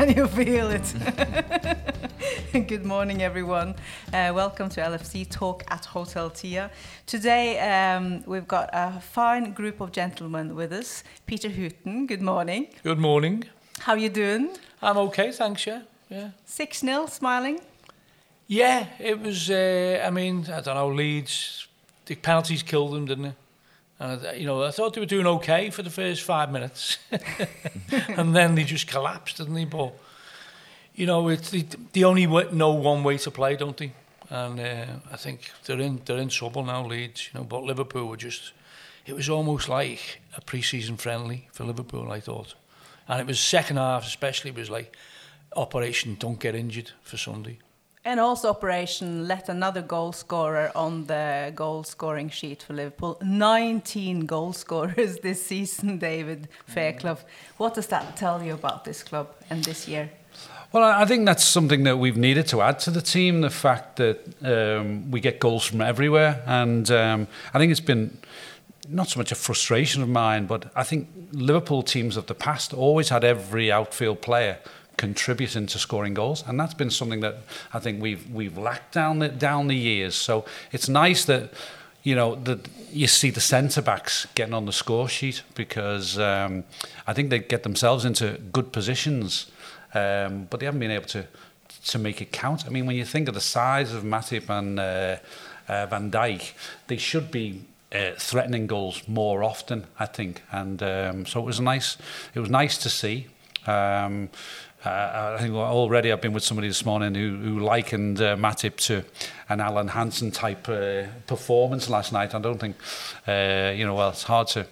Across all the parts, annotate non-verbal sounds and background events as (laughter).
Can you feel it? (laughs) Good morning, everyone. Uh, welcome to LFC Talk at Hotel Tia. Today, um, we've got a fine group of gentlemen with us. Peter Hooton, good morning. Good morning. How are you doing? I'm okay, thanks, yeah. Yeah, 6 0, smiling? yeah it was, uh, I mean, I don't know, Leeds, the penalties killed them, didn't it? And, uh, you know, I thought they were doing okay for the first five minutes. (laughs) and then they just collapsed, didn't they? But, you know, it's the, the only way, know one way to play, don't they? And uh, I think they're in they're in trouble now, Leeds. You know, but Liverpool were just. It was almost like a pre-season friendly for Liverpool. I thought, and it was second half especially it was like Operation Don't Get Injured for Sunday. And also, Operation let another goal scorer on the goal scoring sheet for Liverpool. 19 goal scorers (laughs) this season, David Fairclough. What does that tell you about this club and this year? Well, I think that's something that we've needed to add to the team the fact that um, we get goals from everywhere. And um, I think it's been not so much a frustration of mine, but I think Liverpool teams of the past always had every outfield player contributing to scoring goals, and that's been something that I think we've we've lacked down the down the years. So it's nice that you know that you see the centre backs getting on the score sheet because um, I think they get themselves into good positions, um, but they haven't been able to to make it count. I mean, when you think of the size of Matip and uh, uh, Van Dijk, they should be uh, threatening goals more often, I think. And um, so it was nice. It was nice to see. Um, uh, I think already I've been with somebody this morning who, who likened uh, Matip to an Alan Hansen type uh, performance last night. I don't think, uh, you know, well, it's hard to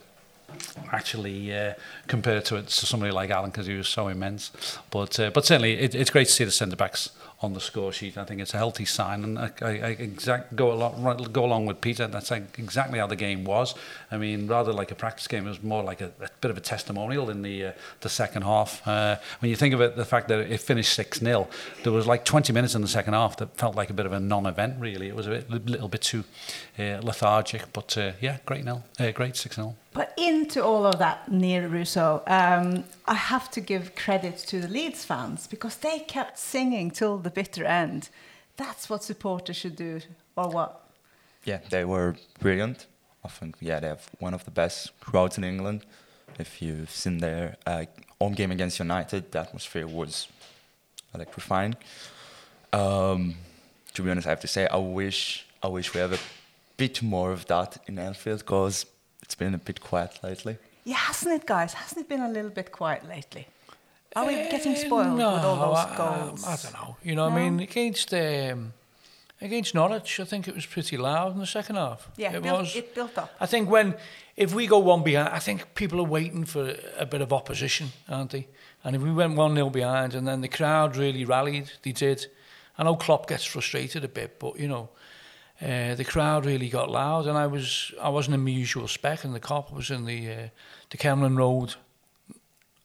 actually uh, compare to to somebody like Alan because he was so immense. But uh, but certainly it, it's great to see the centre backs on the score sheet. I think it's a healthy sign, and I, I, exact go along go along with Peter. That's exactly how the game was. I mean, rather like a practice game, it was more like a, a bit of a testimonial in the uh, the second half. Uh, when you think of it, the fact that it finished six 0 there was like 20 minutes in the second half that felt like a bit of a non-event. Really, it was a bit, little bit too uh, lethargic. But uh, yeah, great nil, uh, great six 0 But into all of that, Nir Ruso, um, I have to give credit to the Leeds fans because they kept singing till the bitter end. That's what supporters should do, or what? Yeah, they were brilliant. I think, yeah, they have one of the best crowds in England. If you've seen their uh, home game against United, the atmosphere was electrifying. Um, to be honest, I have to say, I wish, I wish we have a bit more of that in Anfield because it's been a bit quiet lately. Yeah, hasn't it, guys? Hasn't it been a little bit quiet lately? Are we getting Uh, spoiled no, with all those I, goals? I, I don't know. You know, No? I mean, against um, against Norwich, I think it was pretty loud in the second half. Yeah, it built, was. it built up. I think when if we go one behind, I think people are waiting for a bit of opposition, aren't they? And if we went one 0 behind, and then the crowd really rallied, they did. I know Klopp gets frustrated a bit, but you know, uh, the crowd really got loud, and I was I wasn't in my usual spec, and the Kop was in the uh, the Kemlyn Road.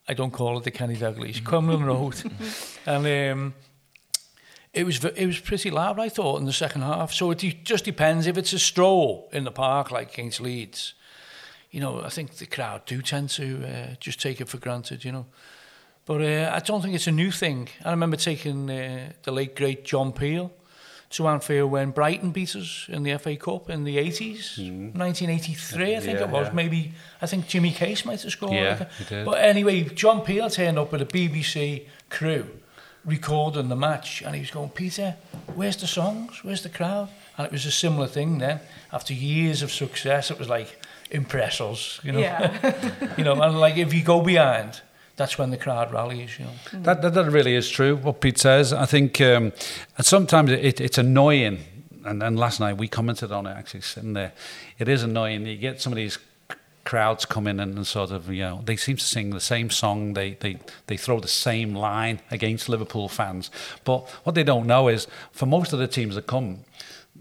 I don't call it the Kenny Dalglish, Kemlyn (laughs) Road, and um, it was it was pretty loud. I thought in the second half. So it de- just depends if it's a stroll in the park like against Leeds. You know, I think the crowd do tend to uh, just take it for granted. You know, but uh, I don't think it's a new thing. I remember taking uh, the late great John Peel to Anfield when Brighton beat us in the FA Cup in the 80s, 1983, hmm. I think Yeah, it was. yeah. Maybe, I think Jimmy Case might have scored. Yeah, like he did. But anyway, John Peel turned up with a BBC crew recording the match and he was going, Peter, where's the songs? Where's the crowd? And it was a similar thing then. After years of success, it was like, impress us, you know. Yeah. (laughs) you know, and like if you go behind, that's when the crowd rallies, you know. That, that that really is true. What Pete says. I think um, and sometimes it, it's annoying. And, and last night we commented on it actually sitting there. It is annoying. You get some of these crowds come in and, and sort of you know they seem to sing the same song. They they they throw the same line against Liverpool fans. But what they don't know is for most of the teams that come.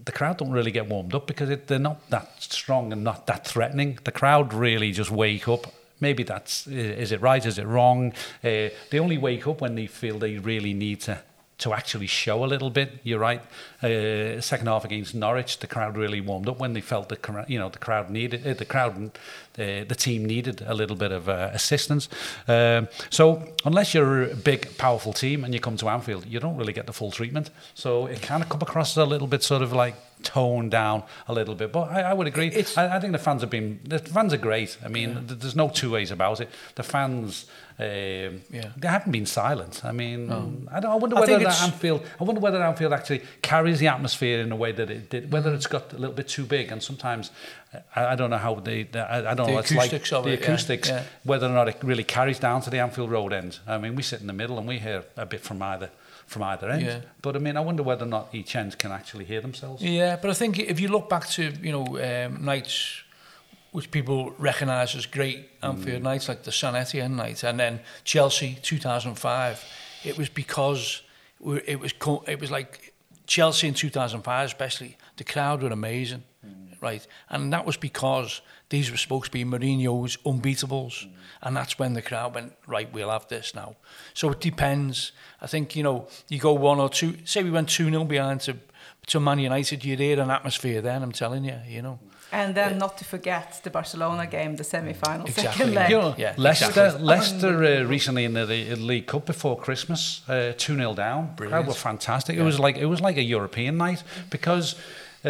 The crowd don't really get warmed up because it, they're not that strong and not that threatening. The crowd really just wake up maybe that's is it right? Is it wrong? Uh, they only wake up when they feel they really need to to actually show a little bit. You're right. Uh, second half against Norwich, the crowd really warmed up when they felt the you know the crowd needed uh, the crowd uh, the team needed a little bit of uh, assistance. Um, so unless you're a big powerful team and you come to Anfield, you don't really get the full treatment. So it kind of come across as a little bit sort of like toned down a little bit. But I, I would agree. I, I think the fans have been the fans are great. I mean, th- there's no two ways about it. The fans. Um, Yeah. They haven't been silent. I mean, I, don't, I wonder whether think that Anfield. I wonder whether Anfield actually carries the atmosphere in a way that it did. Whether it's got a little bit too big, and sometimes uh, I, I don't know how they. I, I don't The know. It's like acoustics of the it, yeah, acoustics. yeah. Whether or not it really carries down to the Anfield Road end. I mean, we sit in the middle and we hear a bit from either from either end. Yeah. But I mean, I wonder whether or not each end can actually hear themselves. Yeah, but I think if you look back to you know um, nights which people recognise as great Anfield mm. nights, like the San Etienne night, and then Chelsea 2005, it was because it was co- it was like Chelsea in 2005, especially the crowd were amazing, mm. right? And that was because these were supposed to be Mourinho's unbeatables, mm. and that's when the crowd went right. We'll have this now. So it depends. I think you know you go one or two. Say we went two 0 behind to to Man United, you'd hear an atmosphere then. I'm telling you, you know. And then not to forget the Barcelona game, the semi-final, Exactly. second leg. You know, Yeah, Leicester, exactly. Leicester uh, recently in the, the League Cup before Christmas, uh, two 0 down. Crowd Brilliant. were fantastic. It was like it was like a European night because uh,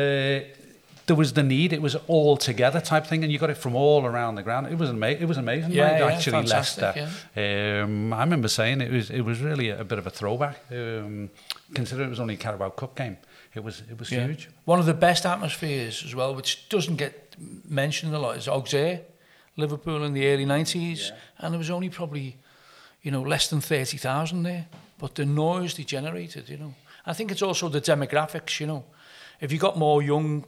there was the need. It was all together type thing, and you got it from all around the ground. It was ama- It was amazing. Yeah, yeah, actually, fantastic, Leicester. Um, I remember saying it was it was really a, bit of a throwback. Um, considering it was only a Carabao Cup game, it was it was Yeah. huge. One of the best atmospheres as well, which doesn't get mentioned a lot, is Auxerre, Liverpool in the early 90s. And there was only probably, you know, less than 30,000 there. But the noise they generated, you know. I think it's also the demographics, you know. If you got more young,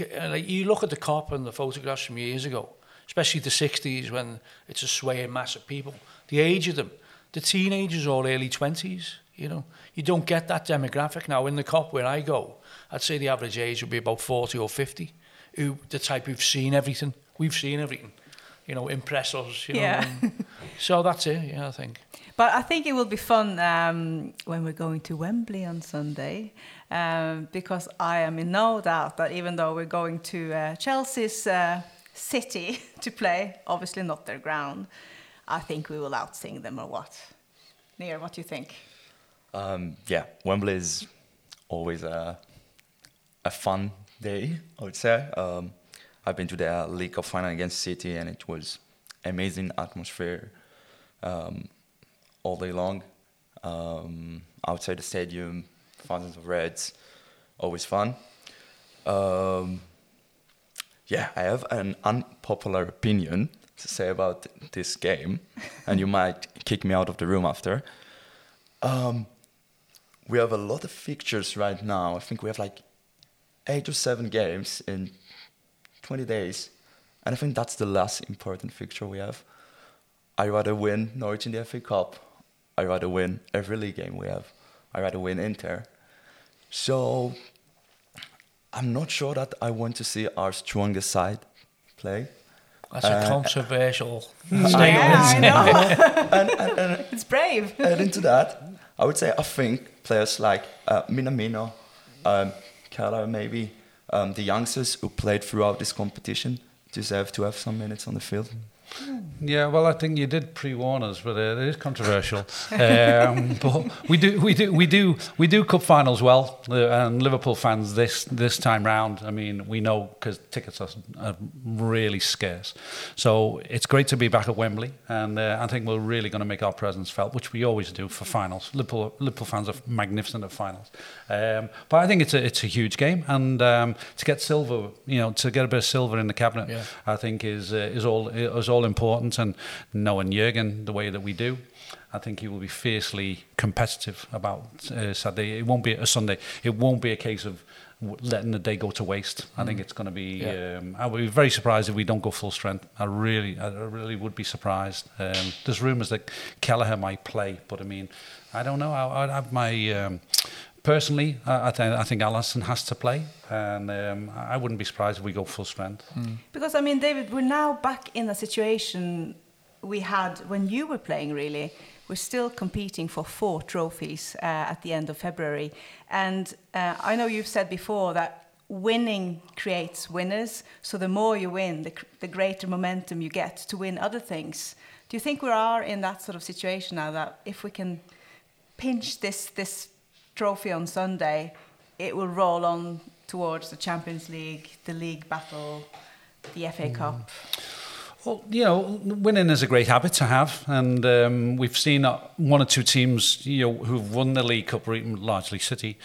uh, like you look at the Kop and the photographs from years ago, especially the 60s when it's a swaying mass of people, the age of them, the teenagers all early 20s, you know. You don't get that demographic now in the Kop where I go. I'd say the average age would be about 40 or 50, who the type who've seen everything. We've seen everything, you know, impress us, you. Yeah. and- so that's it, yeah, I think. But I think it will be fun um, when we're going to Wembley on Sunday, um, because I am in no doubt that even though we're going to uh, Chelsea's uh, city (laughs) to play, obviously not their ground, I think we will outsing them or what? Nir, what do you think? Um, yeah, Wembley is always a, a fun day, I would say. Um, I've been to the League Cup final against City, and it was amazing atmosphere um, all day long. Um, outside the stadium, thousands of Reds, always fun. Um, yeah, I have an unpopular opinion to say about this game, and you might kick me out of the room after. Um, we have a lot of fixtures right now. I think we have like eight or seven games in 20 days. And I think that's the last important fixture we have. I rather win Norwich in the FA Cup. I rather win every league game we have. I rather win Inter. So I'm not sure that I want to see our strongest side play. That's a Uh, controversial (laughs) Yeah, statement. I know. (laughs) and, and, and it's brave. adding to that, I would say I think players like uh, Minamino, um, Kelleher maybe, um, the youngsters who played throughout this competition deserve to have some minutes on the field. Yeah, well, I think you did pre-warn us, but uh, it is controversial. (laughs) um, but we do, we do, we do, we do cup finals well, uh, and Liverpool fans this this time round. I mean, we know because tickets are, are really scarce, so it's great to be back at Wembley, and uh, I think we're really going to make our presence felt, which we always do for finals. Liverpool, Liverpool fans are magnificent at finals, um, but I think it's a it's a huge game, and um, to get silver, you know, to get a bit of silver in the cabinet, Yeah. I think is uh, is all is all important. And knowing Jurgen the way that we do, I think he will be fiercely competitive about uh, Saturday. It won't be a Sunday. It won't be a case of letting the day go to waste. I think it's going to be. Yeah. Um, I would be very surprised if we don't go full strength. I really, I really would be surprised. Um, there's rumours that Kelleher might play, but I mean, I don't know. I, I'd have my. Um, Personally, I, I, th- I think Alisson has to play, and um, I I wouldn't be surprised if we go full strength. Because I mean, David, we're now back in a situation we had when you were playing, really, we're still competing for four trophies uh, at the end of February. And uh, I know you've said before that winning creates winners. So the more you win, the, the greater momentum you get to win other things. Do you think we are in that sort of situation now that if we can pinch this this trophy on Sunday, it will roll on towards the Champions League, the league battle, the FA mm. Cup? Well, you know, winning is a great habit to have, and um, we've seen one or two teams, you know, who've won the League Cup, largely City.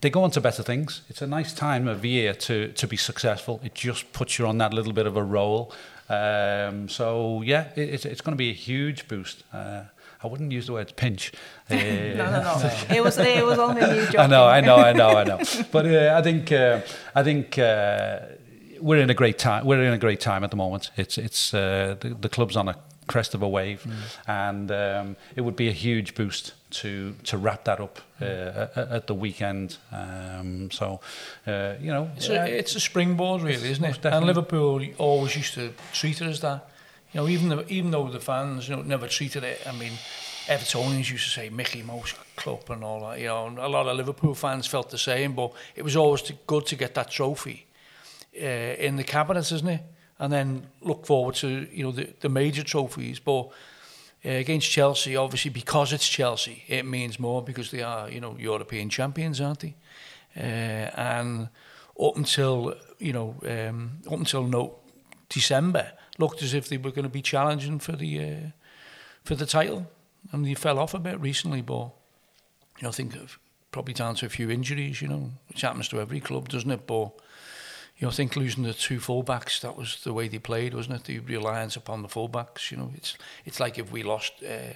They go on to better things. It's a nice time of year to to be successful. It just puts you on that little bit of a roll. Um, so yeah, it, it's it's going to be a huge boost. Uh, I wouldn't use the word pinch. (laughs) Uh, no, no, no. (laughs) it was it was only you (laughs) joking. I know, I know, I know, I know. But uh, I think uh, I think uh, we're in a great time. We're in a great time at the moment. It's it's uh, the, the club's on a crest of a wave, mm. and um, it would be a huge boost to to wrap that up uh, at, at the weekend. Um, so, uh, you know, it's a, it's a springboard, really, isn't it? Definitely. And Liverpool always used to treat it as that. You know, even the, even though the fans you know never treated it. I mean. Evertonians used to say Mickey Mouse Club and all that, you know, and a lot of Liverpool fans felt the same, but it was always good to get that trophy uh, in the cabinet, isn't it? And then look forward to you know the, the major trophies. But uh, against Chelsea, obviously because it's Chelsea, it means more because they are you know European champions, aren't they? Uh, and up until you know um, up until no December, looked as if they were going to be challenging for the uh, for the title, and they fell off a bit recently. But you know, I think probably down to a few injuries, you know, which happens to every club, doesn't it? But you know, I think losing the two fullbacks, that was the way they played, wasn't it? The reliance upon the fullbacks. You know, it's it's like if we lost uh,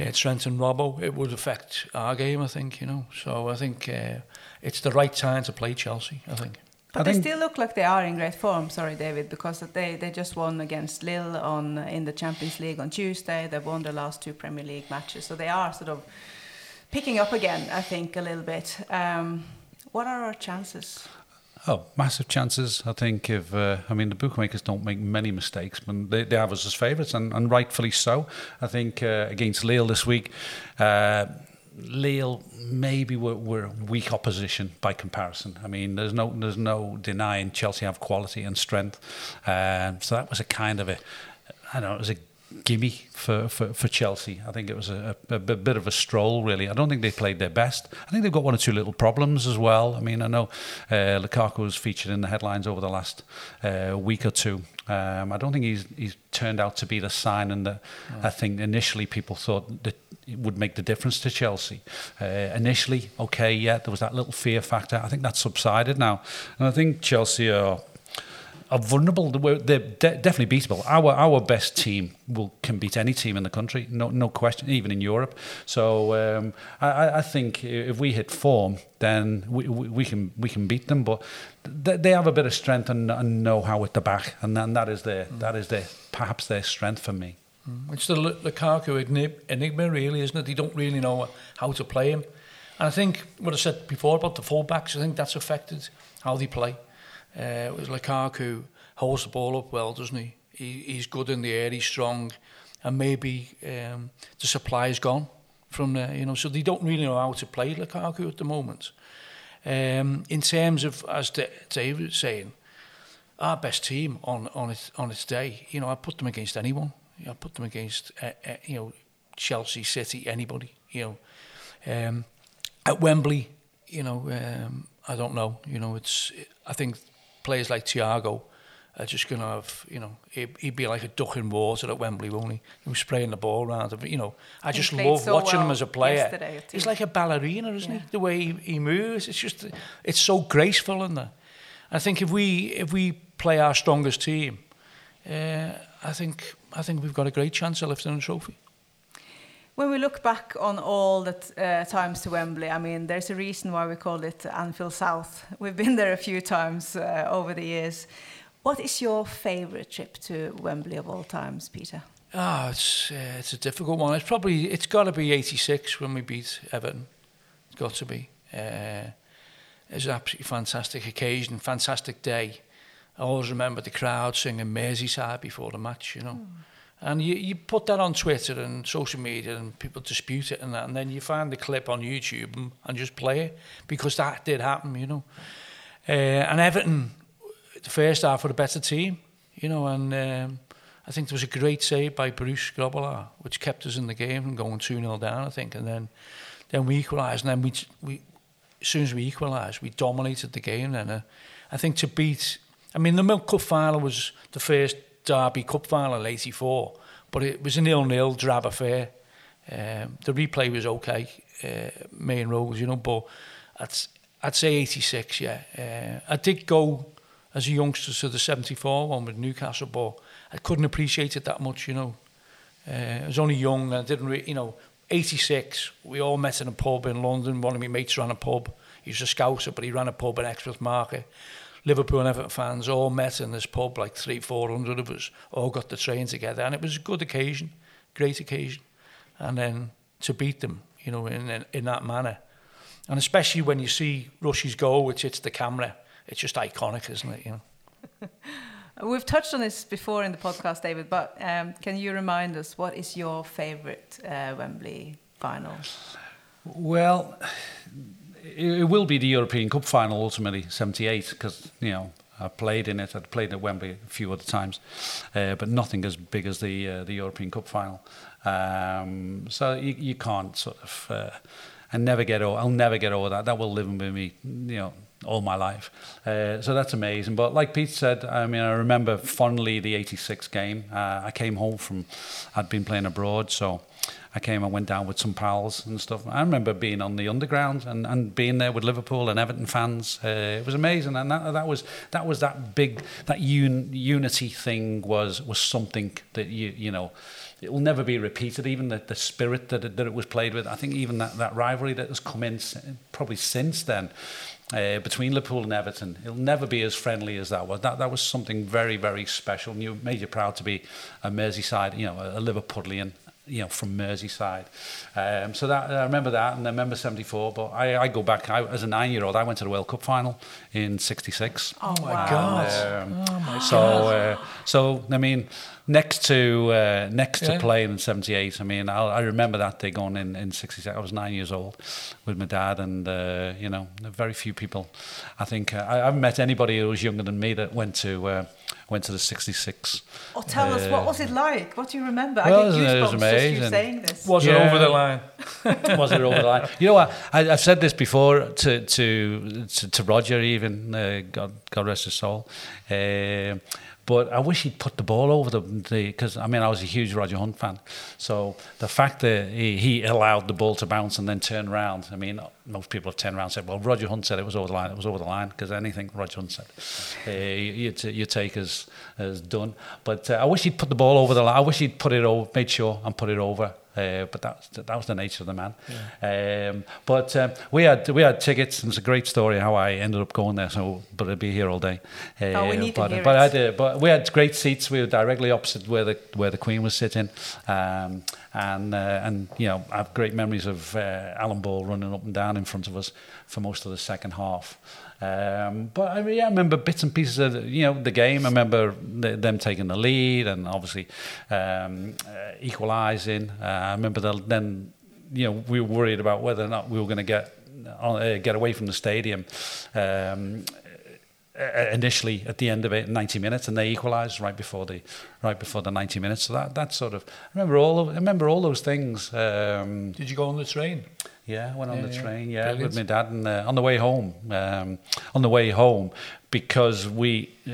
uh, Trent and Robbo, it would affect our game, I think, you know. So I think uh, it's the right time to play Chelsea, I think. But I they still look like they are in great form, sorry, David, because they, they just won against Lille on in the Champions League on Tuesday. They've won their last two Premier League matches. So they are sort of picking up again, I think, a little bit. Um, what are our chances? Oh, massive chances. I think if uh, I mean the bookmakers don't make many mistakes, but they, they have us as favourites, and, and rightfully so. I think uh, against Lille this week, uh, Lille maybe were, were weak opposition by comparison. I mean, there's no there's no denying Chelsea have quality and strength, um, so that was a kind of a I don't know it was a gimme for, for, for Chelsea. I think it was a, a, a, bit of a stroll, really. I don't think they played their best. I think they've got one or two little problems as well. I mean, I know uh, Lukaku was featured in the headlines over the last uh, week or two. Um, I don't think he's he's turned out to be the signing that yeah. I think initially people thought that it would make the difference to Chelsea. Uh, initially, okay, yeah, there was that little fear factor. I think that's subsided now, and I think Chelsea are are vulnerable. They're de- definitely beatable. Our our best team will can beat any team in the country, no no question, even in Europe. So um, I, I think if we hit form, then we, we can we can beat them. But they have a bit of strength and, and know-how at the back, and then that is their mm. that is their perhaps their strength for me. Mm. It's the Lukaku enigma, really, isn't it? They don't really know how to play him. And I think what I said before about the fullbacks, I think that's affected how they play. Uh, it was Lukaku holds the ball up well, doesn't he? he he's good in the air, he's strong, and maybe um, the supply is gone from there, you know, so they don't really know how to play Lukaku at the moment. Um, in terms of, as Dave was saying, our best team on, on, its, on its day, you know, I put them against anyone. You know, I put them against, uh, uh, you know, Chelsea, City, anybody, you know. Um, at Wembley, you know, um, I don't know, you know, it's, I think players like Thiago are just going to have, you know, he'd, he'd be like a duck in water at Wembley, won't he? He was spraying the ball around. You know, I just love so watching well him as a player. He's like a ballerina, isn't yeah. he? The way he, he moves, it's just, it's so graceful in there. I think if we if we play our strongest team, uh, I think I think we've got a great chance of lifting a trophy. When we look back on all the uh, times to Wembley, I mean, there's a reason why we call it Anfield South. We've been there a few times uh, over the years. What is your favourite trip to Wembley of all times, Peter? Ah, oh, it's uh, it's a difficult one. It's probably it's got to be '86 when we beat Everton. It's got to be. Uh, it's an absolutely fantastic occasion, fantastic day. I always remember the crowd singing Merseyside before the match, you know. Mm And you, you put that on Twitter and social media and people dispute it and that, and then you find the clip on YouTube and, and just play it because that did happen, you know. Uh, and Everton, the first half were a better team, you know, and um, I think there was a great save by Bruce Grobbelaar, which kept us in the game and going 2 0 down, I think. And then then we equalised, and then we, we as soon as we equalised, we dominated the game. And uh, I think to beat, I mean, the Milk Cup final was the first Derby Cup final 84, but it was a nil-nil drab affair. Um, the replay was okay, uh, Maine Road, you know, but I'd, I'd say 86, yeah. Uh, I did go as a youngster to the 74 one with Newcastle, but I couldn't appreciate it that much, you know. Uh, I was only young and I didn't really, you know, 86, we all met in a pub in London. One of my mates ran a pub. He was a scouser, but he ran a pub in Exmouth Market. Liverpool and Everton fans all met in this pub, like three, four hundred of us, all got the train together, and it was a good occasion, great occasion. And then to beat them, you know, in, in, in that manner. And especially when you see Rush's goal, which hits the camera, it's just iconic, isn't it, you know? (laughs) We've touched on this before in the podcast, David, but um, can you remind us what is your favourite uh, Wembley final? Well, it will be the European Cup final ultimately, 78, because, you know, I played in it. I'd played at Wembley a few other times, uh, but nothing as big as the uh, the European Cup final. Um, so you, you can't sort of. Uh, I never get over. I'll never get over that. That will live with me, you know, all my life. Uh, so that's amazing. But like Pete said, I mean, I remember fondly the '86 game. Uh, I came home from, I'd been playing abroad, so I came and went down with some pals and stuff. I remember being on the underground and, and being there with Liverpool and Everton fans. Uh, it was amazing, and that, that was that was that big that un, unity thing was was something that you you know it will never be repeated. Even the, the spirit that it, that it was played with. I think even that, that rivalry that has come in probably since then. Uh, between Liverpool and Everton, it'll never be as friendly as that was. That that was something very very special. And you made you proud to be a Merseyside, you know, a, a Liverpudlian, you know, from Merseyside. Um, so that I remember that, and I remember '74. But I, I go back I, as a nine-year-old. I went to the World Cup final in '66. Oh my wow. God. Um, Oh my so, uh, so I mean, next to uh, next Yeah. to playing in '78, I mean, I, I remember that day going in in '66. I was nine years old with my dad, and uh, you know, very few people. I think uh, I, I haven't met anybody who was younger than me that went to uh, went to the '66. Oh, tell us, what Uh, was it like? What do you remember? well, I get it was goosebumps just you amazing. saying this. Was it over the line? (laughs) was it over the line? You know what? I, I've said this before to to to, to Roger, even uh, God God rest his soul. Uh, but I wish he'd put the ball over the because I mean I was a huge Roger Hunt fan, so the fact that he, he allowed the ball to bounce and then turn around. I mean, most people have turned around and said, "Well, Roger Hunt said it was over the line. It was over the line." Because anything Roger Hunt said, uh, you, you take as as done. But uh, I wish he'd put the ball over the line. I wish he'd put it over, made sure and put it over. Uh, but that that was the nature of the man. Um, but um, we had we had tickets, and it's a great story how I ended up going there. So, but I'd be here all day. Uh, Oh, we need to but, hear but it. I did, but we had great seats. We were directly opposite where the where the Queen was sitting, um, and uh, and you know I have great memories of uh, Alan Ball running up and down in front of us for most of the second half. Um, but I, yeah, I remember bits and pieces of the, you know the game. I remember the, them taking the lead and obviously um, uh, equalising. Uh, I remember the, then you know we were worried about whether or not we were going to get uh, get away from the stadium. Um, uh, initially at the end of it 90 minutes and they equalized right before the right before the 90 minutes so that that sort of I remember all of, I remember all those things um, Did you go on the train? Yeah, went on Yeah, the train. Yeah, Brilliant. with my dad, and uh, on the way home, um, on the way home, because we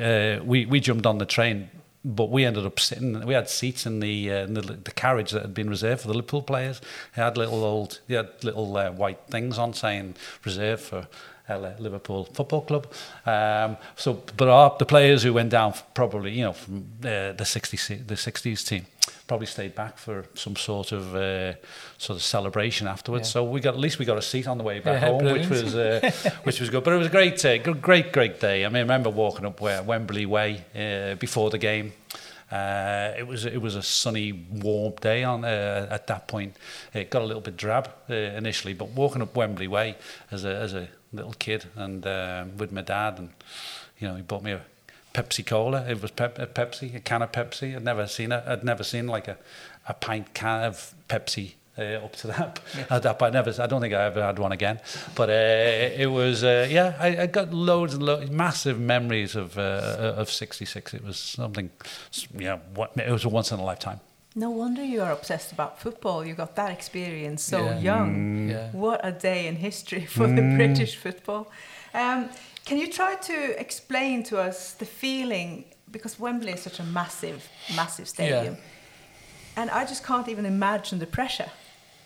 uh, we we jumped on the train, but we ended up sitting. We had seats in the uh, in the, the carriage that had been reserved for the Liverpool players. They had little old, they had little uh, white things on saying reserved for. Liverpool Football Club. Um, so, but our, the players who went down, probably you know, from uh, the 60s, the 60s team, probably stayed back for some sort of uh, sort of celebration afterwards. Yeah. So we got at least we got a seat on the way back Yeah, home, which was uh, (laughs) which was good. But it was a great, uh, great, great day. I mean, I remember walking up Wembley Way uh, before the game. Uh, it was it was a sunny, warm day on uh, at that point. It got a little bit drab uh, initially, but walking up Wembley Way as a as a little kid and um with my dad, and you know, he bought me a Pepsi Cola. It was pep, a Pepsi, a can of Pepsi. I'd never seen it. I'd never seen like a, a pint can of Pepsi uh, up to that. Yeah. (laughs) At that I never. I don't think I ever had one again. But uh, it was uh, yeah. I, I, got loads and loads, massive memories of uh, of '66. It was something. Yeah, what, it was a once in a lifetime. No wonder you are obsessed about football. You got that experience so yeah. young. Mm. Yeah. What a day in history (laughs) for mm. the British football. Um, can you try to explain to us the feeling because Wembley is such a massive, massive stadium, yeah. and I just can't even imagine the pressure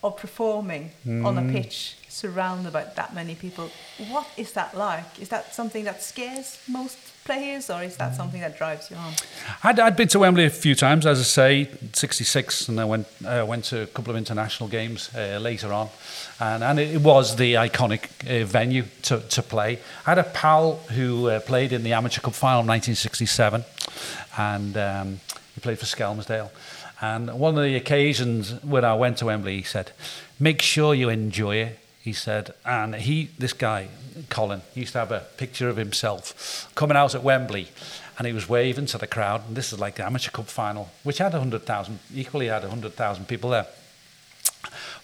of performing mm. on a mm. pitch surrounded by that many people. What is that like? Is that something that scares most players, or is that something that drives you on? I'd, I'd been to Wembley a few times, as I say, '66, and I went uh, went to a couple of international games uh, later on, and, and it was the iconic uh, venue to, to play. I had a pal who uh, played in the Amateur Cup final in 1967, and um, he played for Skelmersdale. And one of the occasions when I went to Wembley, he said, "Make sure you enjoy it." He said, and he, this guy, Colin, he used to have a picture of himself coming out at Wembley, and he was waving to the crowd. And this is like the amateur cup final, which had hundred thousand, equally had hundred thousand people there.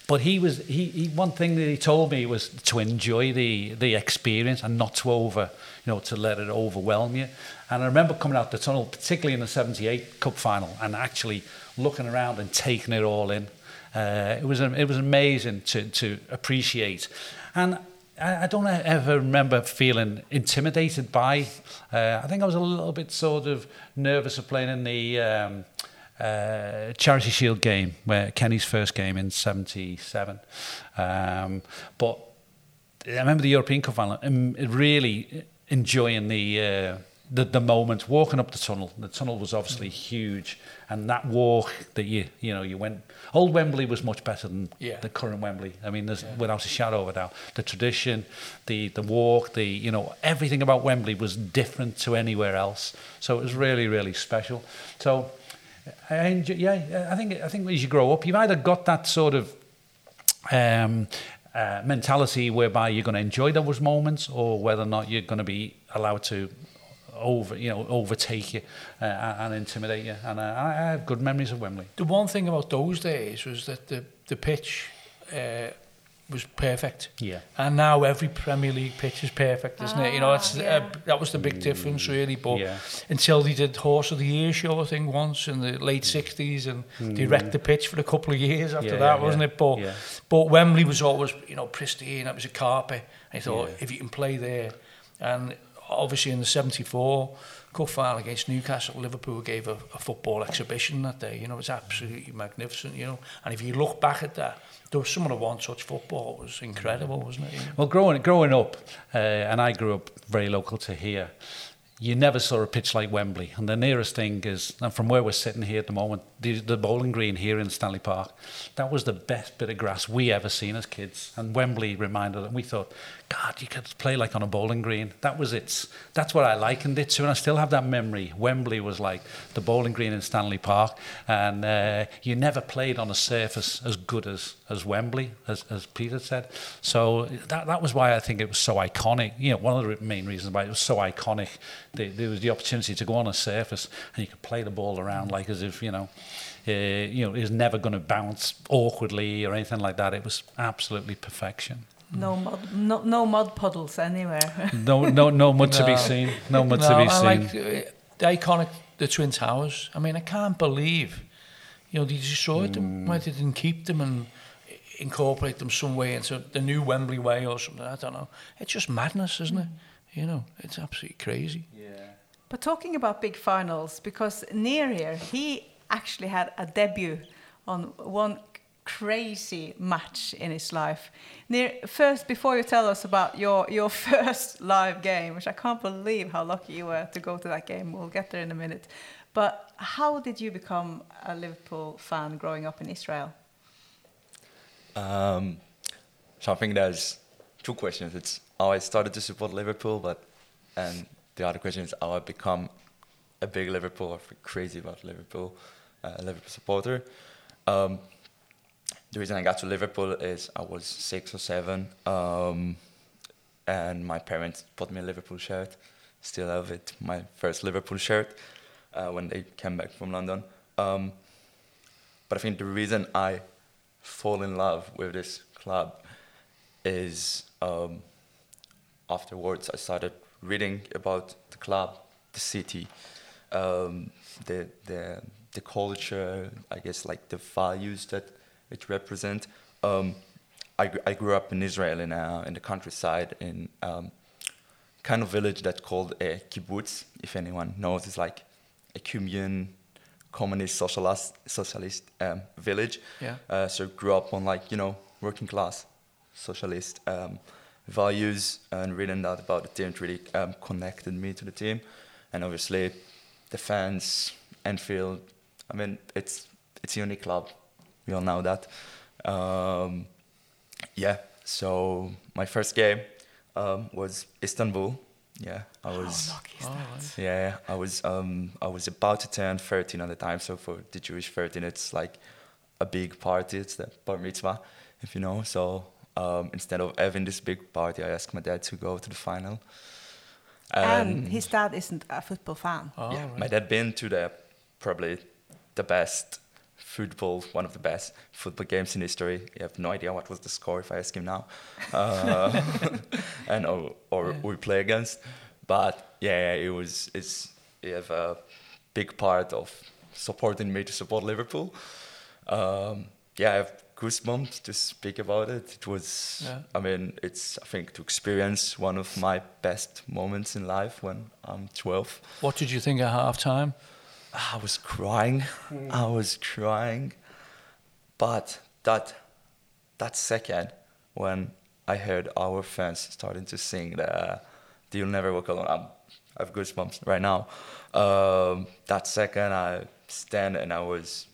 But he was he, he one thing that he told me was to enjoy the the experience and not to over you know to let it overwhelm you. And I remember coming out the tunnel, particularly in the '78 Cup final, and actually looking around and taking it all in. Uh, it was it was amazing to to appreciate, and I, don't ever remember feeling intimidated by. Uh, I think I was a little bit sort of nervous of playing in the. Um, uh, Charity Shield game, where Kenny's first game in '77. Um, but I remember the European Cup final, and really enjoying the uh, the, the moment walking up the tunnel. The tunnel was obviously huge, and that walk that you you know you went. Old Wembley was much better than yeah. the current Wembley. I mean, there's yeah. without a shadow of a doubt. The tradition, the the walk, the you know everything about Wembley was different to anywhere else. So it was really really special. So. I enjoy, yeah, I think I think as you grow up, you've either got that sort of um, uh, mentality whereby you're going to enjoy those moments, or whether or not you're going to be allowed to over you know overtake you uh, and intimidate you. And uh, I have good memories of Wembley. The one thing about those days was that the the pitch. Uh, was perfect. Yeah. And now every Premier League pitch is perfect, isn't ah, it? You know, that's, ah, yeah. uh, that was the big difference, really. But yeah. until they did Horse of the Year show, I think, once in the late 60s, and mm. they wrecked the pitch for a couple of years after yeah, that, wasn't it? But but Wembley was always, you know, pristine. It was a carpet. I thought, if you can play there, and obviously in the 74 cup final against Newcastle, Liverpool gave a, a football exhibition that day. You know, it was absolutely magnificent, you know. And if you look back at that, there was some of the one-touch football it was incredible, wasn't it? Well, growing growing up, uh, and I grew up very local to here, you never saw a pitch like Wembley. And the nearest thing is, and from where we're sitting here at the moment, the, the bowling green here in Stanley Park, that was the best bit of grass we ever seen as kids. And Wembley reminded us, we thought, God, you could play like on a bowling green. That was it. That's what I likened it to, and I still have that memory. Wembley was like the bowling green in Stanley Park, and uh, you never played on a surface as good as, as Wembley, as, as Peter said. So that, that was why I think it was so iconic. You know, one of the main reasons why it was so iconic. The, there was the opportunity to go on a surface and you could play the ball around like as if you know. Uh, you know, is never going to bounce awkwardly or anything like that. It was absolutely perfection. No mud, no, no mud puddles anywhere. (laughs) no, no, no mud no. to be seen. No mud no, to be seen. Like uh, the iconic, the Twin Towers. I mean, I can't believe, you know, they destroyed mm. them. Why they didn't keep them and incorporate them some way into the new Wembley way or something. I don't know. It's just madness, isn't it? You know, it's absolutely crazy. Yeah. But talking about big finals, because Nir here, he actually had a debut on one crazy match in his life. Nir, first, before you tell us about your, your (laughs) first live game, which I can't believe how lucky you were to go to that game, we'll get there in a minute. But how did you become a Liverpool fan growing up in Israel? Um, so I think there's two questions. It's how I started to support Liverpool, but and the other question is how I become a big Liverpool or crazy about Liverpool, uh, Liverpool supporter. Um, the reason I got to Liverpool is I was six or seven, um, and my parents bought me a Liverpool shirt. still have it, my first Liverpool shirt uh, when they came back from London. Um, but I think the reason I fall in love with this club is um, afterwards I started reading about the club, the city, um, the the the culture, I guess like the values that it represents. Um, I, I grew up in Israel in uh, in the countryside in um, kind of village that's called a kibbutz. If anyone knows, it's like a commune, communist socialist socialist um, village. Yeah. Uh, so grew up on like you know working class socialist um, values and reading that about the team really um, connected me to the team, and obviously the fans, Anfield. I mean, it's it's a unique club. We all know that. Um, yeah. So my first game um, was Istanbul. Yeah, I was. Oh, right. Yeah, I was um I was about to turn 13 at the time. So for the Jewish 13, it's like a big party. It's the bar mitzvah, if you know. So um, instead of having this big party, I asked my dad to go to the final. And his dad isn't a football fan. Oh, yeah, right. my dad been to the probably the best football, one of the best football games in history. You have no idea what was the score if I ask him now, uh, (laughs) and or, or we play against. But yeah, it was it's you have a big part of supporting me to support Liverpool. Um, yeah, I have goosebumps to speak about it. It was, Yeah. I mean, it's I think to experience one of my best moments in life when I'm 12. What did you think at half time? I was crying. I was crying. But that that second when I heard our fans starting to sing the You'll Never Walk Alone, I'm, I have goosebumps right now. Um, that second I stand and I was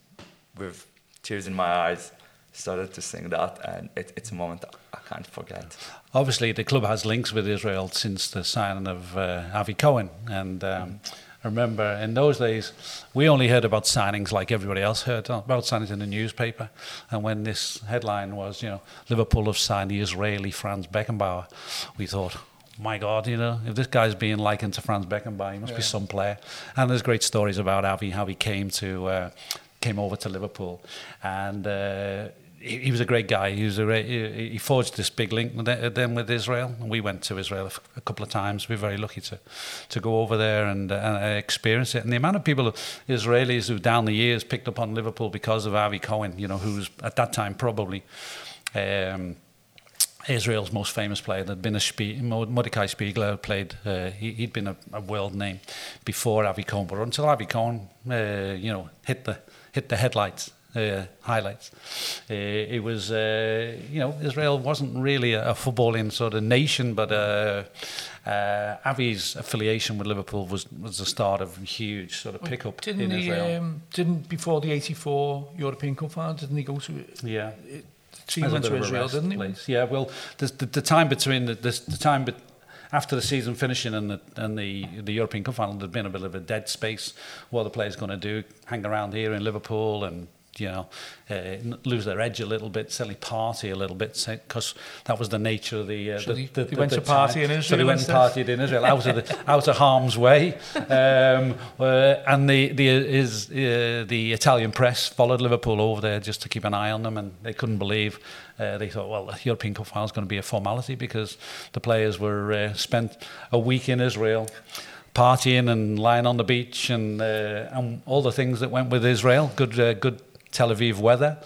with tears in my eyes started to sing that and it, it's a moment I can't forget. Obviously, the club has links with Israel since the signing of uh, Avi Cohen. And um, I remember in those days, we only heard about signings like everybody else heard about signings in the newspaper. And when this headline was, you know, Liverpool have signed the Israeli Franz Beckenbauer, we thought, my God, you know, if this guy's being likened to Franz Beckenbauer, he must be some player. And there's great stories about Avi, how he came to uh, came over to Liverpool, and uh, he, he was a great guy. He was a he, forged this big link with it- then with Israel. And we went to Israel a couple of times. We were very lucky to to go over there and, uh, and experience it. And the amount of people, Israelis, who down the years picked up on Liverpool because of Avi Cohen, you know, who was at that time probably. Um, Israel's most famous player. There'd been a Spie- Mordecai Spiegler had played. Uh, he, he'd been a, a world name before Avi Cohen, but until Avi Cohen, uh, you know, hit the hit the headlights. Uh, highlights. Uh, it was, uh, you know, Israel wasn't really a, a footballing sort of nation, but uh, uh, Avi's affiliation with Liverpool was was the start of a huge sort of pickup Didn't in he? Israel. Um, didn't before the '84 European Cup final? Didn't he go to? yeah. He As a went to Israel, didn't he? place. Yeah, well, the, the, the time between the, the, the time bet after the season finishing and the and the, the European Cup final, there'd been a bit of a dead space. What are the players going to do? Hang around here in Liverpool and you know uh, lose their edge a little bit, certainly party a little bit, because that was the nature of the. Uh, So the, they- the, they the- went the to party in So they went and partied in Israel, out of the out of harm's way, um, uh, and the the is uh, the Italian press followed Liverpool over there just to keep an eye on them, and they couldn't believe. Uh, they thought, well, the European Cup final is going to be a formality because the players were uh, spent a week in Israel, partying and lying on the beach and uh, and all the things that went with Israel. Good, uh, good Tel Aviv weather.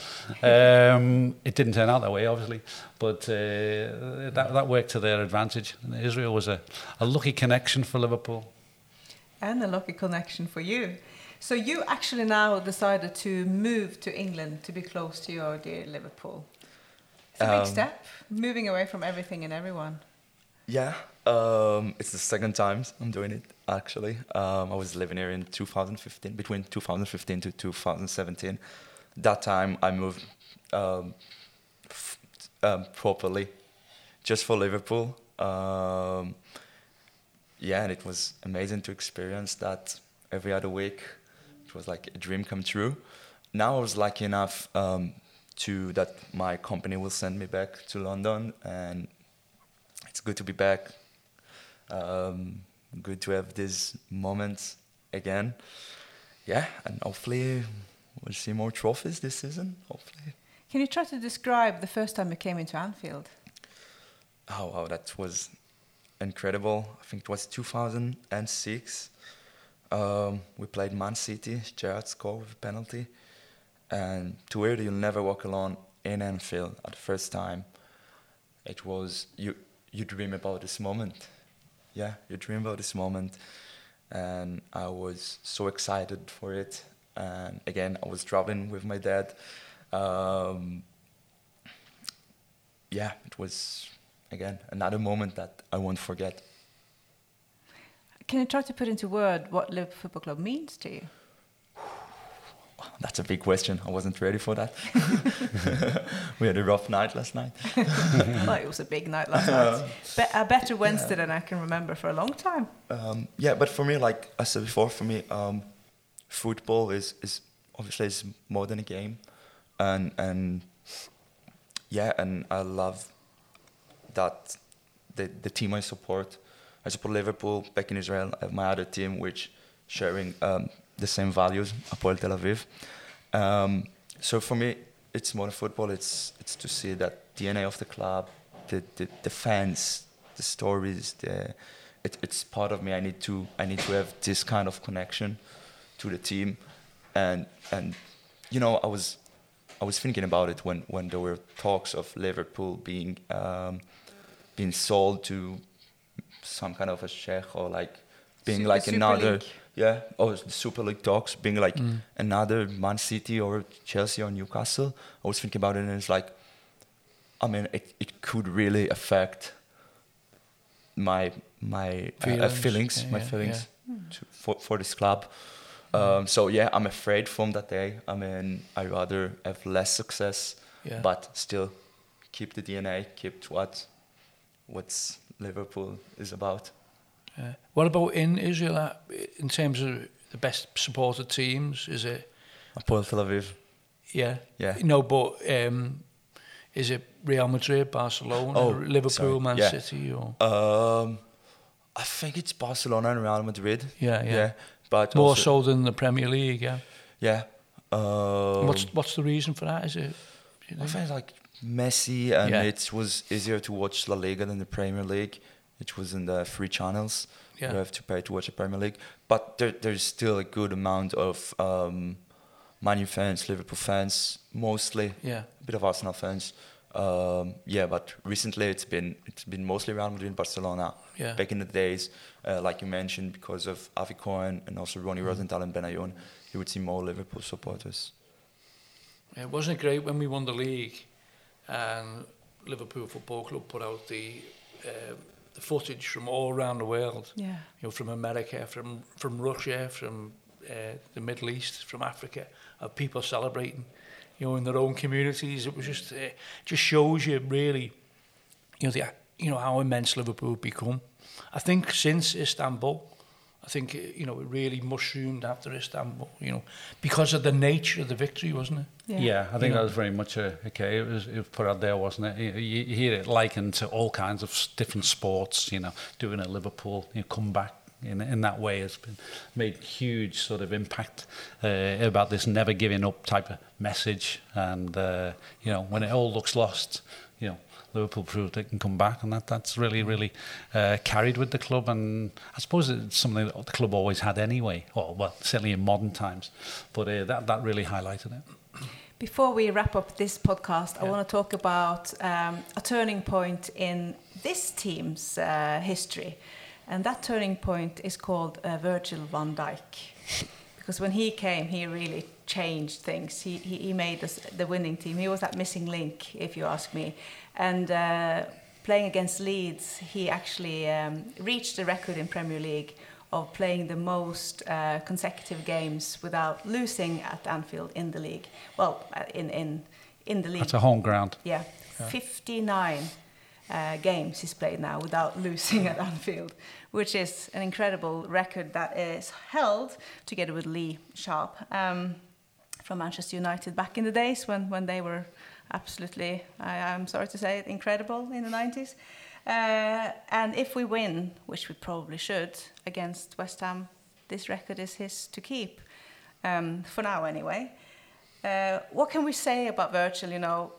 Um, it didn't turn out that way, obviously, but uh, that that worked to their advantage. Israel was a, a lucky connection for Liverpool. And a lucky connection for you. So you actually now decided to move to England to be close to your dear Liverpool. It's a big Um, step, moving away from everything and everyone. Yeah, um, it's the second time I'm doing it actually. Um, I was living here in 2015, between 2015 to 2017. That time I moved um, f- um, properly, just for Liverpool. Um, yeah, and it was amazing to experience that every other week. It was like a dream come true. Now I was lucky enough um, to that my company will send me back to London, and it's good to be back. Um, good to have these moments again. Yeah, and hopefully we'll see more trophies this season. Hopefully. Can you try to describe the first time you came into Anfield? Oh, wow, that was incredible. I think it was 2006. Um, we played Man City. Gerrard scored with a penalty. And to hear you'll never walk alone in Anfield at the first time, it was you. You dream about this moment. Yeah, you dream about this moment, and I was so excited for it. And again, I was traveling with my dad. Um, yeah, it was again another moment that I won't forget. Can you try to put into word what Liverpool Football Club means to you? (sighs) That's a big question. I wasn't ready for that. (laughs) we had a rough night last night. (laughs) well, it was a big night last night. Be- a better Wednesday yeah. than I can remember for a long time. Um, yeah, but for me, like I said before, for me, um, football is, is obviously is more than a game, and and yeah, and I love that the the team I support. I support Liverpool back in Israel. I have my other team, which sharing um, the same values, Hapoel Tel Aviv. Um, so for me, it's more than football. It's it's to see that DNA of the club, the the, the fans, the stories. The it, it's part of me. I need to I need to have this kind of connection to the team, and and you know I was I was thinking about it when when there were talks of Liverpool being um, being sold to some kind of a sheikh or like being like Super another League. yeah or the Super League talks being like Mm. another Man City or Chelsea or Newcastle. I was thinking about it and it's like I mean it, it could really affect my my uh, uh, Feelings, feelings yeah, my yeah, feelings To, for for this club. Um, so yeah, I'm afraid from that day. I mean, I rather have less success, Yeah. but still keep the DNA, keep what what's Liverpool is about. Yeah. What about in Israel uh, in terms of the best supported teams? Is it Apoel Tel Aviv. yeah? Yeah. No, but um, is it Real Madrid, Barcelona, Oh, Liverpool, sorry. Man Yeah. City, or Um, I think it's Barcelona and Real Madrid. yeah, yeah, but more also, so than the Premier League? Yeah. Yeah. Um, what's what's the reason for that? Is it? you I think? think like Messi, and Yeah. it was easier to watch La Liga than the Premier League. It was in the free channels. Yeah. You have to pay to watch the Premier League, but there, there's still a good amount of um, Man U fans, Liverpool fans, mostly Yeah. a bit of Arsenal fans. Um, yeah, but recently it's been it's been mostly Real Madrid Barcelona. Yeah. Back in the days, uh, like you mentioned, because of Avi Cohen and also Ronnie Mm. Rosenthal and Benayoun, you would see more Liverpool supporters. Yeah, wasn't it great when we won the league and Liverpool Football Club put out the uh, the footage from all around the world? Yeah. You know, from America, from from Russia, from uh, the Middle East, from Africa, of people celebrating, you know, in their own communities. It was just uh, just shows you really, you know, the you know how immense Liverpool have become. I think since Istanbul, I think you know it really mushroomed after Istanbul. You know, because of the nature of the victory, wasn't it? Yeah, I think You know. that was very much a, okay. It was, it was put out there, wasn't it? You, you you hear it likened to all kinds of different sports. You know, doing a Liverpool you know, comeback in in that way has been made huge sort of impact uh, about this never giving up type of message. And uh, you know, when it all looks lost, you know. Liverpool proved they can come back, and that that's really, really uh, carried with the club. And I suppose it's something that the club always had anyway, or well, certainly in modern times. But uh, that that really highlighted it. Before we wrap up this podcast, I want to talk about um, a turning point in this team's uh, history. And that turning point is called uh, Virgil van Dijk. Because when he came, he really changed things. He, he, he made us the winning team. He was that missing link, if you ask me. And uh, playing against Leeds, he actually um, reached the record in Premier League of playing the most uh, consecutive games without losing at Anfield in the league. Well, uh, in in in the league. That's a home ground. Yeah, 59 uh, games he's played now without (laughs) losing at Anfield, which is an incredible record that is held together with Lee Sharpe um, from Manchester United back in the days when, when they were absolutely, I, I'm sorry to say it, incredible in the 90s. Uh, and if we win, which we probably should, against West Ham, this record is his to keep, um, for now anyway. Uh, what can we say about Virgil? You know,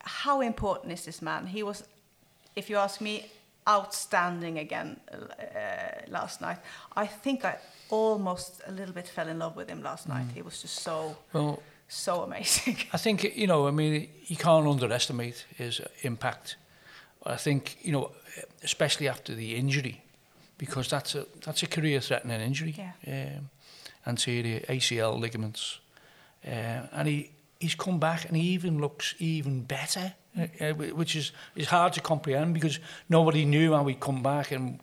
how important is this man? He was, if you ask me, outstanding again uh, last night. I think I almost a little bit fell in love with him last night. He was just so Well, so amazing. (laughs) I think, you know, I mean, you can't underestimate his impact. I think, you know, especially after the injury, because that's a that's a career-threatening injury. Yeah. Um, anterior ACL ligaments, uh, and he he's come back and he even looks even better, uh, uh, which is is hard to comprehend because nobody knew how he'd come back and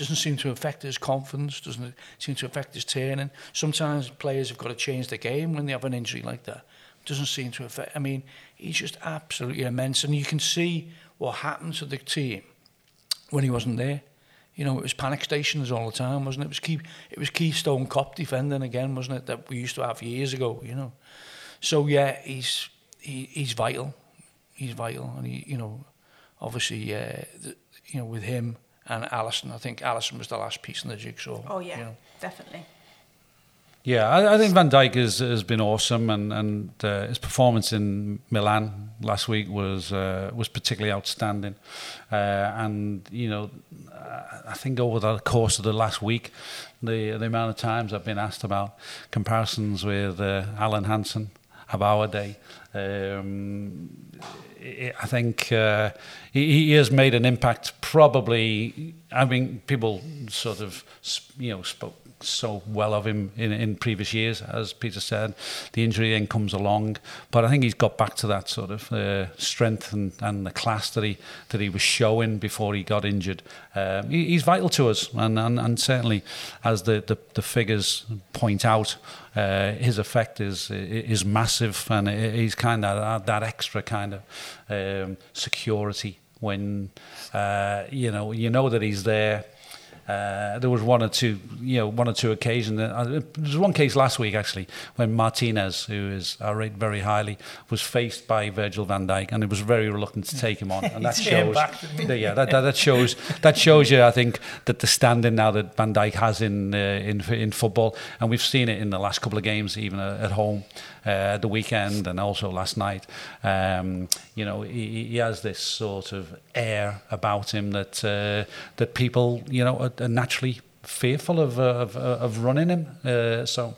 doesn't seem to affect his confidence, doesn't seem to affect his training. Sometimes players have got to change the game when they have an injury like that. Doesn't seem to affect. I mean, he's just absolutely immense, and you can see what happened to the team when he wasn't there. You know, it was panic stations all the time, wasn't it? It was key, it was Keystone Cop defending again, wasn't it? That we used to have years ago. You know, so yeah, he's he, he's vital. He's vital, and he, you know, obviously, uh, you know, with him and Alisson, I think Alisson was the last piece in the jigsaw. oh yeah, You know. definitely. Yeah, I, I think Van Dijk has, has been awesome, and and uh, his performance in Milan last week was uh, was particularly outstanding. Uh, and you know, I think over the course of the last week, the the amount of times I've been asked about comparisons with uh, Alan Hansen of our day. Um, I I think uh, he, he has made an impact. Probably, I mean, people sort of you know spoke so well of him in, in previous years, as Peter said. The injury then comes along, but I think he's got back to that sort of uh, strength and, and the class that he that he was showing before he got injured. Um, he, he's vital to us, and, and, and certainly as the, the, the figures point out, uh, his effect is is massive, and he's kind of that extra kind of um, security when uh, you know you know that he's there. Uh, there was one or two, you know, one or two occasions. Uh, there was one case last week actually when Martinez, who is I rate very highly, was faced by Virgil Van Dijk, and he was very reluctant to take him on, and (laughs) that shows. back, didn't he? that- yeah, that, that, that shows that shows you, I think, that the standing now that Van Dijk has in uh, in in football, and we've seen it in the last couple of games, even uh, at home, uh, the weekend, and also last night. Um, you know, he, he has this sort of air about him that uh, that people, you know, are, are naturally fearful of uh, of, of running him. Uh, so.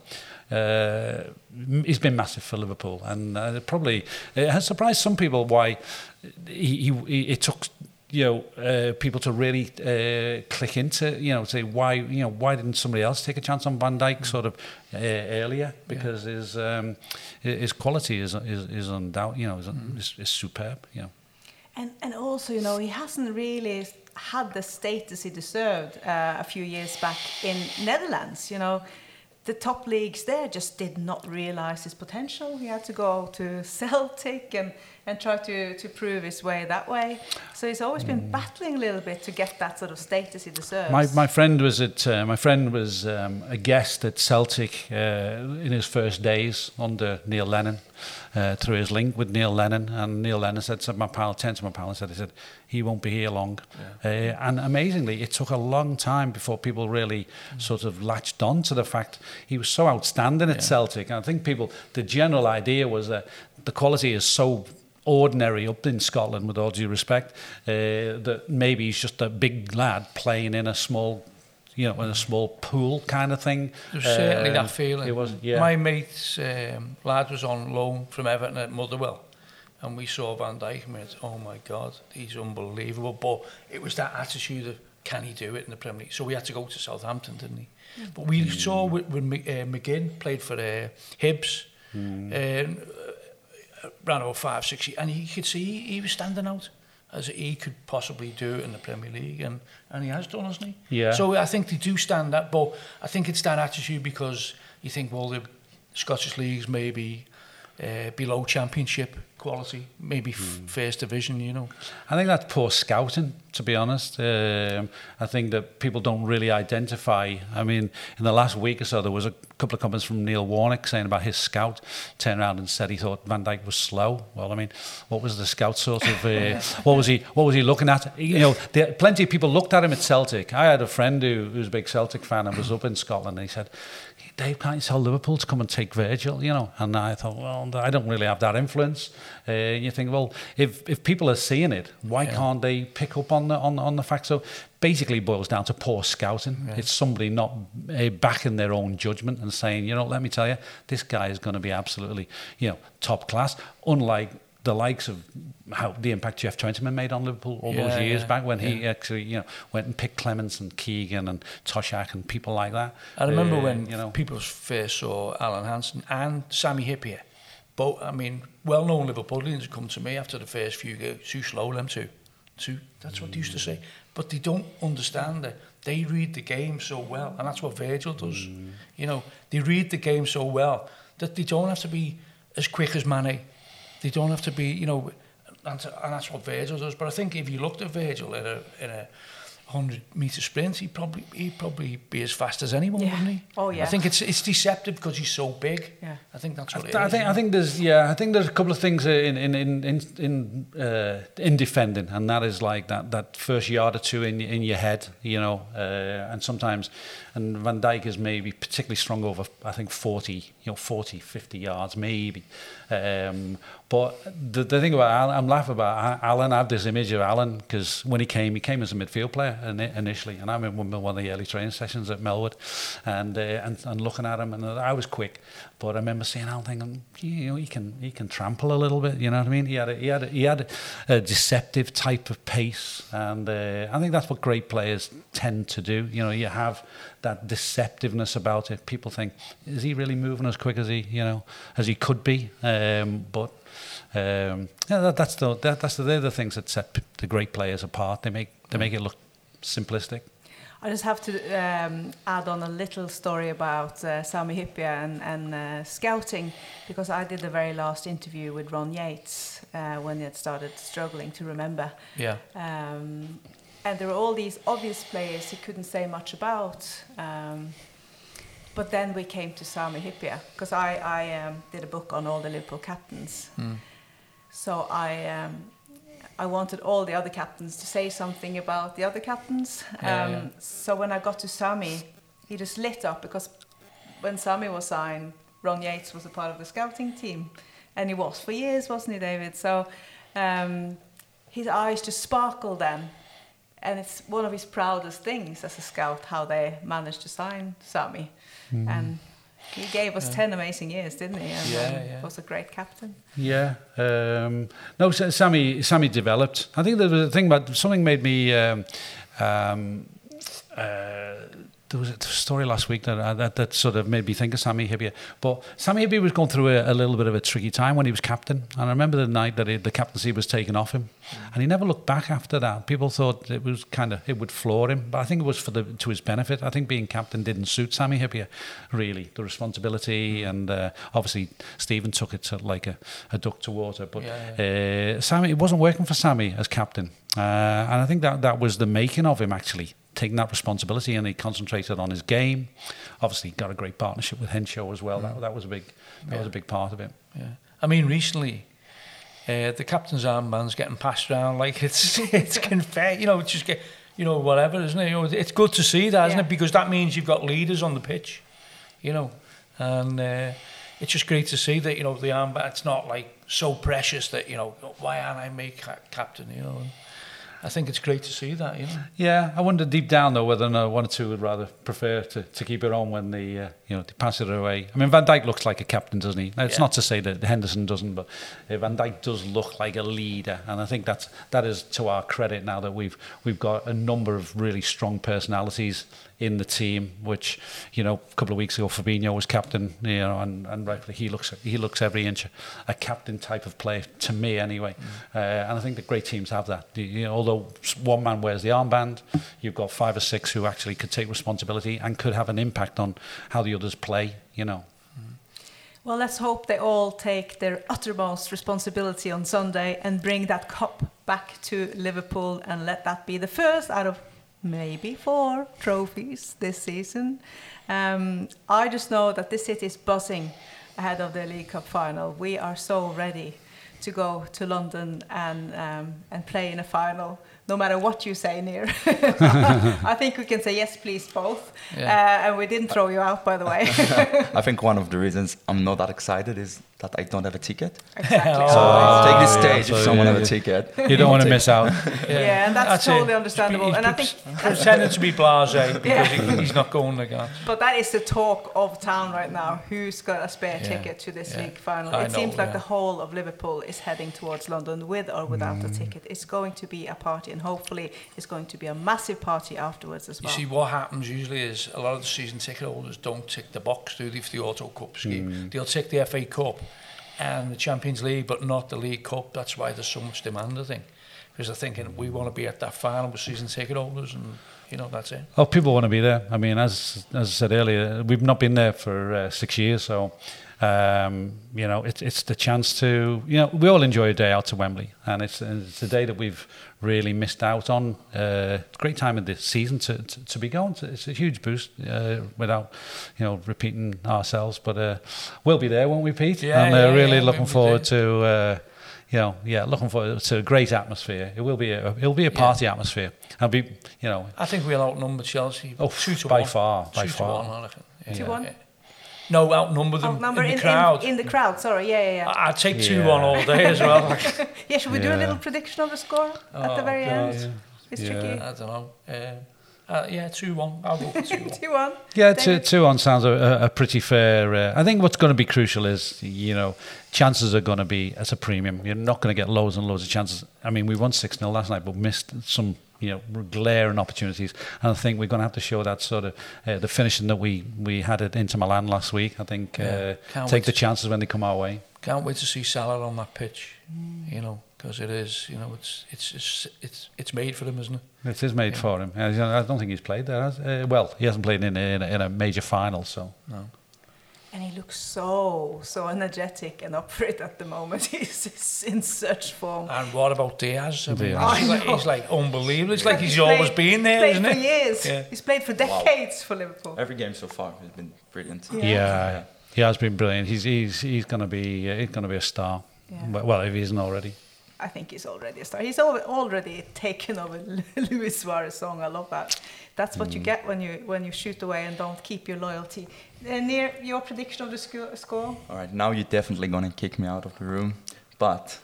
Uh, he's been massive for Liverpool, and uh, probably it has surprised some people why he, he it took you know uh, people to really uh, click into you know say why you know why didn't somebody else take a chance on Van Dijk sort of uh, earlier because his um, his quality is is is undoubt you know is, is, is superb you know. And and also, you know, he hasn't really had the status he deserved uh, a few years back in Netherlands. You know, the top leagues there just did not realize his potential. He had to go to (laughs) Celtic and and try to to prove his way that way. So he's always been battling a little bit to get that sort of status he deserves. My my friend was at uh, my friend was um, a guest at Celtic uh, in his first days under Neil Lennon. Uh, through his link with Neil Lennon, and Neil Lennon said to my pal, turned to my pal and said, "He said he won't be here long." Uh, and amazingly, it took a long time before people really sort of latched on to the fact he was so outstanding at Celtic. And I think people, the general idea was that the quality is so ordinary up in Scotland, with all due respect, uh, that maybe he's just a big lad playing in a small, you know, in a small pool kind of thing. There's certainly Um, that feeling. It was, yeah. My mate's um, lad was on loan from Everton at Motherwell, and we saw Van Dijk and we went, oh my God, he's unbelievable. But it was that attitude of, can he do it in the Premier League? So we had to go to Southampton, didn't he? But we saw when, when uh, McGinn played for uh, Hibs, Hmm. um, uh, ran about five, six years, and you could see he, he was standing out as he could possibly do in the Premier League, and, and he has done, hasn't he? Yeah. So I think they do stand up, but I think it's that attitude because you think, well, the Scottish leagues maybe uh, below championship quality, maybe f- first division. You know, I think that's poor scouting, to be honest. Um, I think that people don't really identify. I mean, in the last week or so, there was a couple of comments from Neil Warnock saying about his scout turned around and said he thought Van Dijk was slow. Well, I mean, what was the scout sort of? Uh, (laughs) what was he? What was he looking at? You know, there, plenty of people looked at him at Celtic. I had a friend who, who was a big Celtic fan and was up in Scotland. and He said. Dave, can't you tell Liverpool to come and take Virgil? You know, and I thought, well, I don't really have that influence. Uh, you think, well, if if people are seeing it, why Yeah. can't they pick up on the on on the fact? So basically, it boils down to poor scouting. It's somebody not uh, backing their own judgment and saying, you know, let me tell you, this guy is going to be absolutely, you know, top class. Unlike the likes of how the impact Geoff Twentyman made on Liverpool all Yeah, those years yeah, back when he yeah. actually, you know, went and picked Clements and Keegan and Toshack and people like that. I remember Uh, when you know, people first saw Alan Hansen and Sami Hyypiä. Both, I mean, well-known Liverpoolians come to me after the first few games. Too slow, them too. Too. That's what they used to say. But they don't understand that they read the game so well, and that's what Virgil does. You know, they read the game so well that they don't have to be as quick as Mane. They don't have to be, you know, and, and that's what Virgil does. But I think if you looked at Virgil in a in a hundred meter sprint, he'd probably he'd probably be as fast as anyone, Yeah. wouldn't he? Oh, yeah. I think it's it's deceptive because he's so big. Yeah. I think that's I, what th- it I is, think I think there's yeah I think there's a couple of things in in in in in, uh, in defending and that is like that that first yard or two in in your head you know uh, and sometimes and Van Dijk is maybe particularly strong over I think 40 you know 40 50 yards maybe um, but the, the thing about Alan, I'm laughing about Alan I have this image of Alan because when he came he came as a midfield player ini- initially and I remember one of the early training sessions at Melwood and uh, and, and looking at him and I was quick but I remember seeing Alan thinking, you know, he can he can trample a little bit. You know what I mean? He had a, he had a, he had a deceptive type of pace, and uh, I think that's what great players tend to do. You know, you have that deceptiveness about it. People think, is he really moving as quick as he you know as he could be? Um, but um, yeah, that, that's the that, that's the, they're the things that set the great players apart. They make they make it look simplistic. I just have to um, add on a little story about uh, Sami Hyypiä and, and uh, scouting because I did the very last interview with Ron Yeats uh, when he had started struggling to remember. Yeah. Um, and there were all these obvious players he couldn't say much about. Um, but then we came to Sami Hyypiä because I, I um, did a book on all the Liverpool captains. Mm. So I, um, I wanted all the other captains to say something about the other captains. Yeah, um, yeah. So when I got to Sami, he just lit up because when Sami was signed, Ron Yeats was a part of the scouting team. And he was for years, wasn't he, David? So um, his eyes just sparkled then. And it's one of his proudest things as a scout how they managed to sign Sami. And he gave us 10 amazing years, didn't he? And Yeah, um, yeah. was a great captain. Yeah. Um, no, Sa- Sammy. Sammy developed. I think there was a thing about something made me. Um, um, uh, there was a story last week that, uh, that that sort of made me think of Sami Hyypiä. But Sami Hyypiä was going through a, a little bit of a tricky time when he was captain. And I remember the night that he, the captaincy was taken off him, and he never looked back after that. People thought it was kind of it would floor him, but I think it was for the to his benefit. I think being captain didn't suit Sami Hyypiä really. The responsibility and uh, obviously Stephen took it to like a, a duck to water. But Yeah, uh, Sammy, it wasn't working for Sammy as captain, uh, and I think that that was the making of him actually taking that responsibility, and he concentrated on his game. Obviously, got a great partnership with Henchoz as well. That that was a big that was a big part of it. Yeah. I mean, recently, uh, the captain's armband's getting passed around like (laughs) it's it's confetti. You know, it's just get, you know, whatever, isn't it? You know, it's good to see that, isn't it? Because that means you've got leaders on the pitch. You know, and uh, it's just great to see that you know the armband. It's not like so precious that you know why aren't I made ca- captain? You know. I think it's great to see that. You know. Yeah, I wonder deep down though whether or not one or two would rather prefer to, to keep it on when they uh, you know they pass it away. I mean, Van Dijk looks like a captain, doesn't he? Now, it's Yeah. not to say that Henderson doesn't, but uh, Van Dijk does look like a leader, and I think that's that is to our credit now that we've we've got a number of really strong personalities in the team. Which you know, a couple of weeks ago, Fabinho was captain, you know, and, and rightfully he looks he looks every inch a captain type of player to me anyway. Uh, and I think the great teams have that. You- You know, although one man wears the armband, you've got five or six who actually could take responsibility and could have an impact on how the others play. You know. Well, let's hope they all take their uttermost responsibility on Sunday and bring that cup back to Liverpool and let that be the first out of maybe four trophies this season. Um, I just know that this city is buzzing ahead of the League Cup final. We are so ready to go to London and um, and play in a final no matter what you say, Nir. (laughs) I think we can say yes, please, both. Yeah. Uh, and we didn't throw you out, by the way. (laughs) I think one of the reasons I'm not that excited is that I don't have a ticket. Exactly. so oh, take the stage yeah, if someone yeah, have a ticket. You don't want to miss out. (laughs) yeah. yeah, and that's, that's totally it. understandable. He's and I think pretending to be blasé because he, he's not going again. But that is the talk of town right now. Who's got a spare ticket to this league final? I it know, seems like the whole of Liverpool is heading towards London with or without mm. a ticket. It's going to be a party, and hopefully, it's going to be a massive party afterwards as well. You see, what happens usually is a lot of the season ticket holders don't tick the box, do they, for the Auto Cup scheme? Mm. They'll tick the FA Cup and the Champions League, but not the League Cup. That's why there's so much demand, I think. Because they're thinking we want to be at that final with season ticket holders, and you know that's it. Oh, people want to be there. I mean, as as I said earlier, we've not been there for uh, six years, so um, you know, it's it's the chance to, you know, we all enjoy a day out to Wembley, and it's it's a day that we've really missed out on. Uh, great time of the season to, to, to be going. It's a huge boost uh, without, you know, repeating ourselves. But uh, we'll be there, won't we, Pete? Yeah, and uh, yeah, really yeah, looking forward to. Uh, you know, yeah, looking forward to a great atmosphere. It will be a, it'll be a party yeah. atmosphere. I'll be, you know. I think we'll outnumber Chelsea. Oh, two to by one. far, by two far. To one, yeah. Two one. No, outnumber them Outnumber in the crowd. In, in, the crowd, sorry, yeah, yeah, yeah. I'd take 2 yeah. 1 all day as well. (laughs) yeah, should we yeah. do a little prediction of the score oh, at the very God. end? Yeah. It's tricky. I don't know. Uh, uh, yeah, 2 1. I'll go 2 1. (laughs) 2 1. Yeah, 2, two 1 sounds a, a pretty fair. Uh, I think what's going to be crucial is, you know, chances are going to be at a premium. You're not going to get loads and loads of chances. I mean, we won 6 0 last night, but missed some you know glaring opportunities. And I think we're going to have to show that sort of uh, the finishing that we we had at Inter Milan last week. I think uh, take the chances when they come our way. Can't wait to see Salah on that pitch. You know, because it is you know it's it's it's it's, it's made for him, isn't it? It is made yeah. for him. I don't think he's played there. Uh, well, he hasn't played in a, in a, in a major final, so. No and he looks so so energetic and up for it at the moment. (laughs) he's, he's in such form. And what about Diaz? I mean, Diaz. He's, like, he's like unbelievable. It's like he's, he's always been there, isn't for years. Yeah. He's played for decades wow. for Liverpool. Every game so far has been brilliant. Yeah, yeah. he has been brilliant. He's he's he's going to be uh, he's going to be a star. Yeah. Well, if he isn't already. I think he's already a star. He's already taken over (laughs) Luis Suarez song. I love that. That's what mm. you get when you when you shoot away and don't keep your loyalty. Uh, Nir your prediction of the sc- score. All right, now you're definitely gonna kick me out of the room, but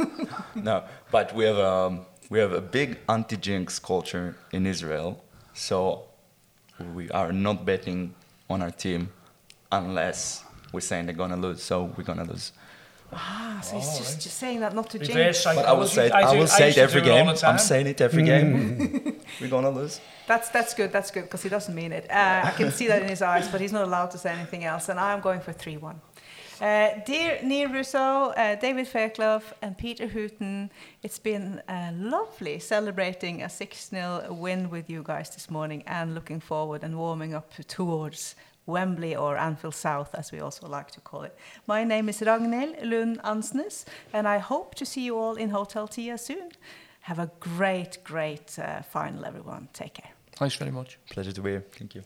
(laughs) no, but we have a we have a big anti-jinx culture in Israel, so we are not betting on our team unless we're saying they're gonna lose. So we're gonna lose. Ah, so he's just, just saying that not to jinx. But I will say it, I, I will say it every game. I'm saying it every game. (laughs) We're gonna lose. That's that's good. That's good because he doesn't mean it. Uh, I can see that in his (laughs) eyes, but he's not allowed to say anything else. And I'm going for three-one. Uh, dear Nir Ruso, uh, David Fairclough, and Peter Hooton, it's been uh, lovely celebrating a 6 0 win with you guys this morning and looking forward and warming up towards Wembley or Anfield South, as we also like to call it. My name is Ragnhild Lund Ansnes, and I hope to see you all in Hotel Tia soon. Have a great, great uh, final, everyone. Take care. Thanks very much. Pleasure to be here. Thank you.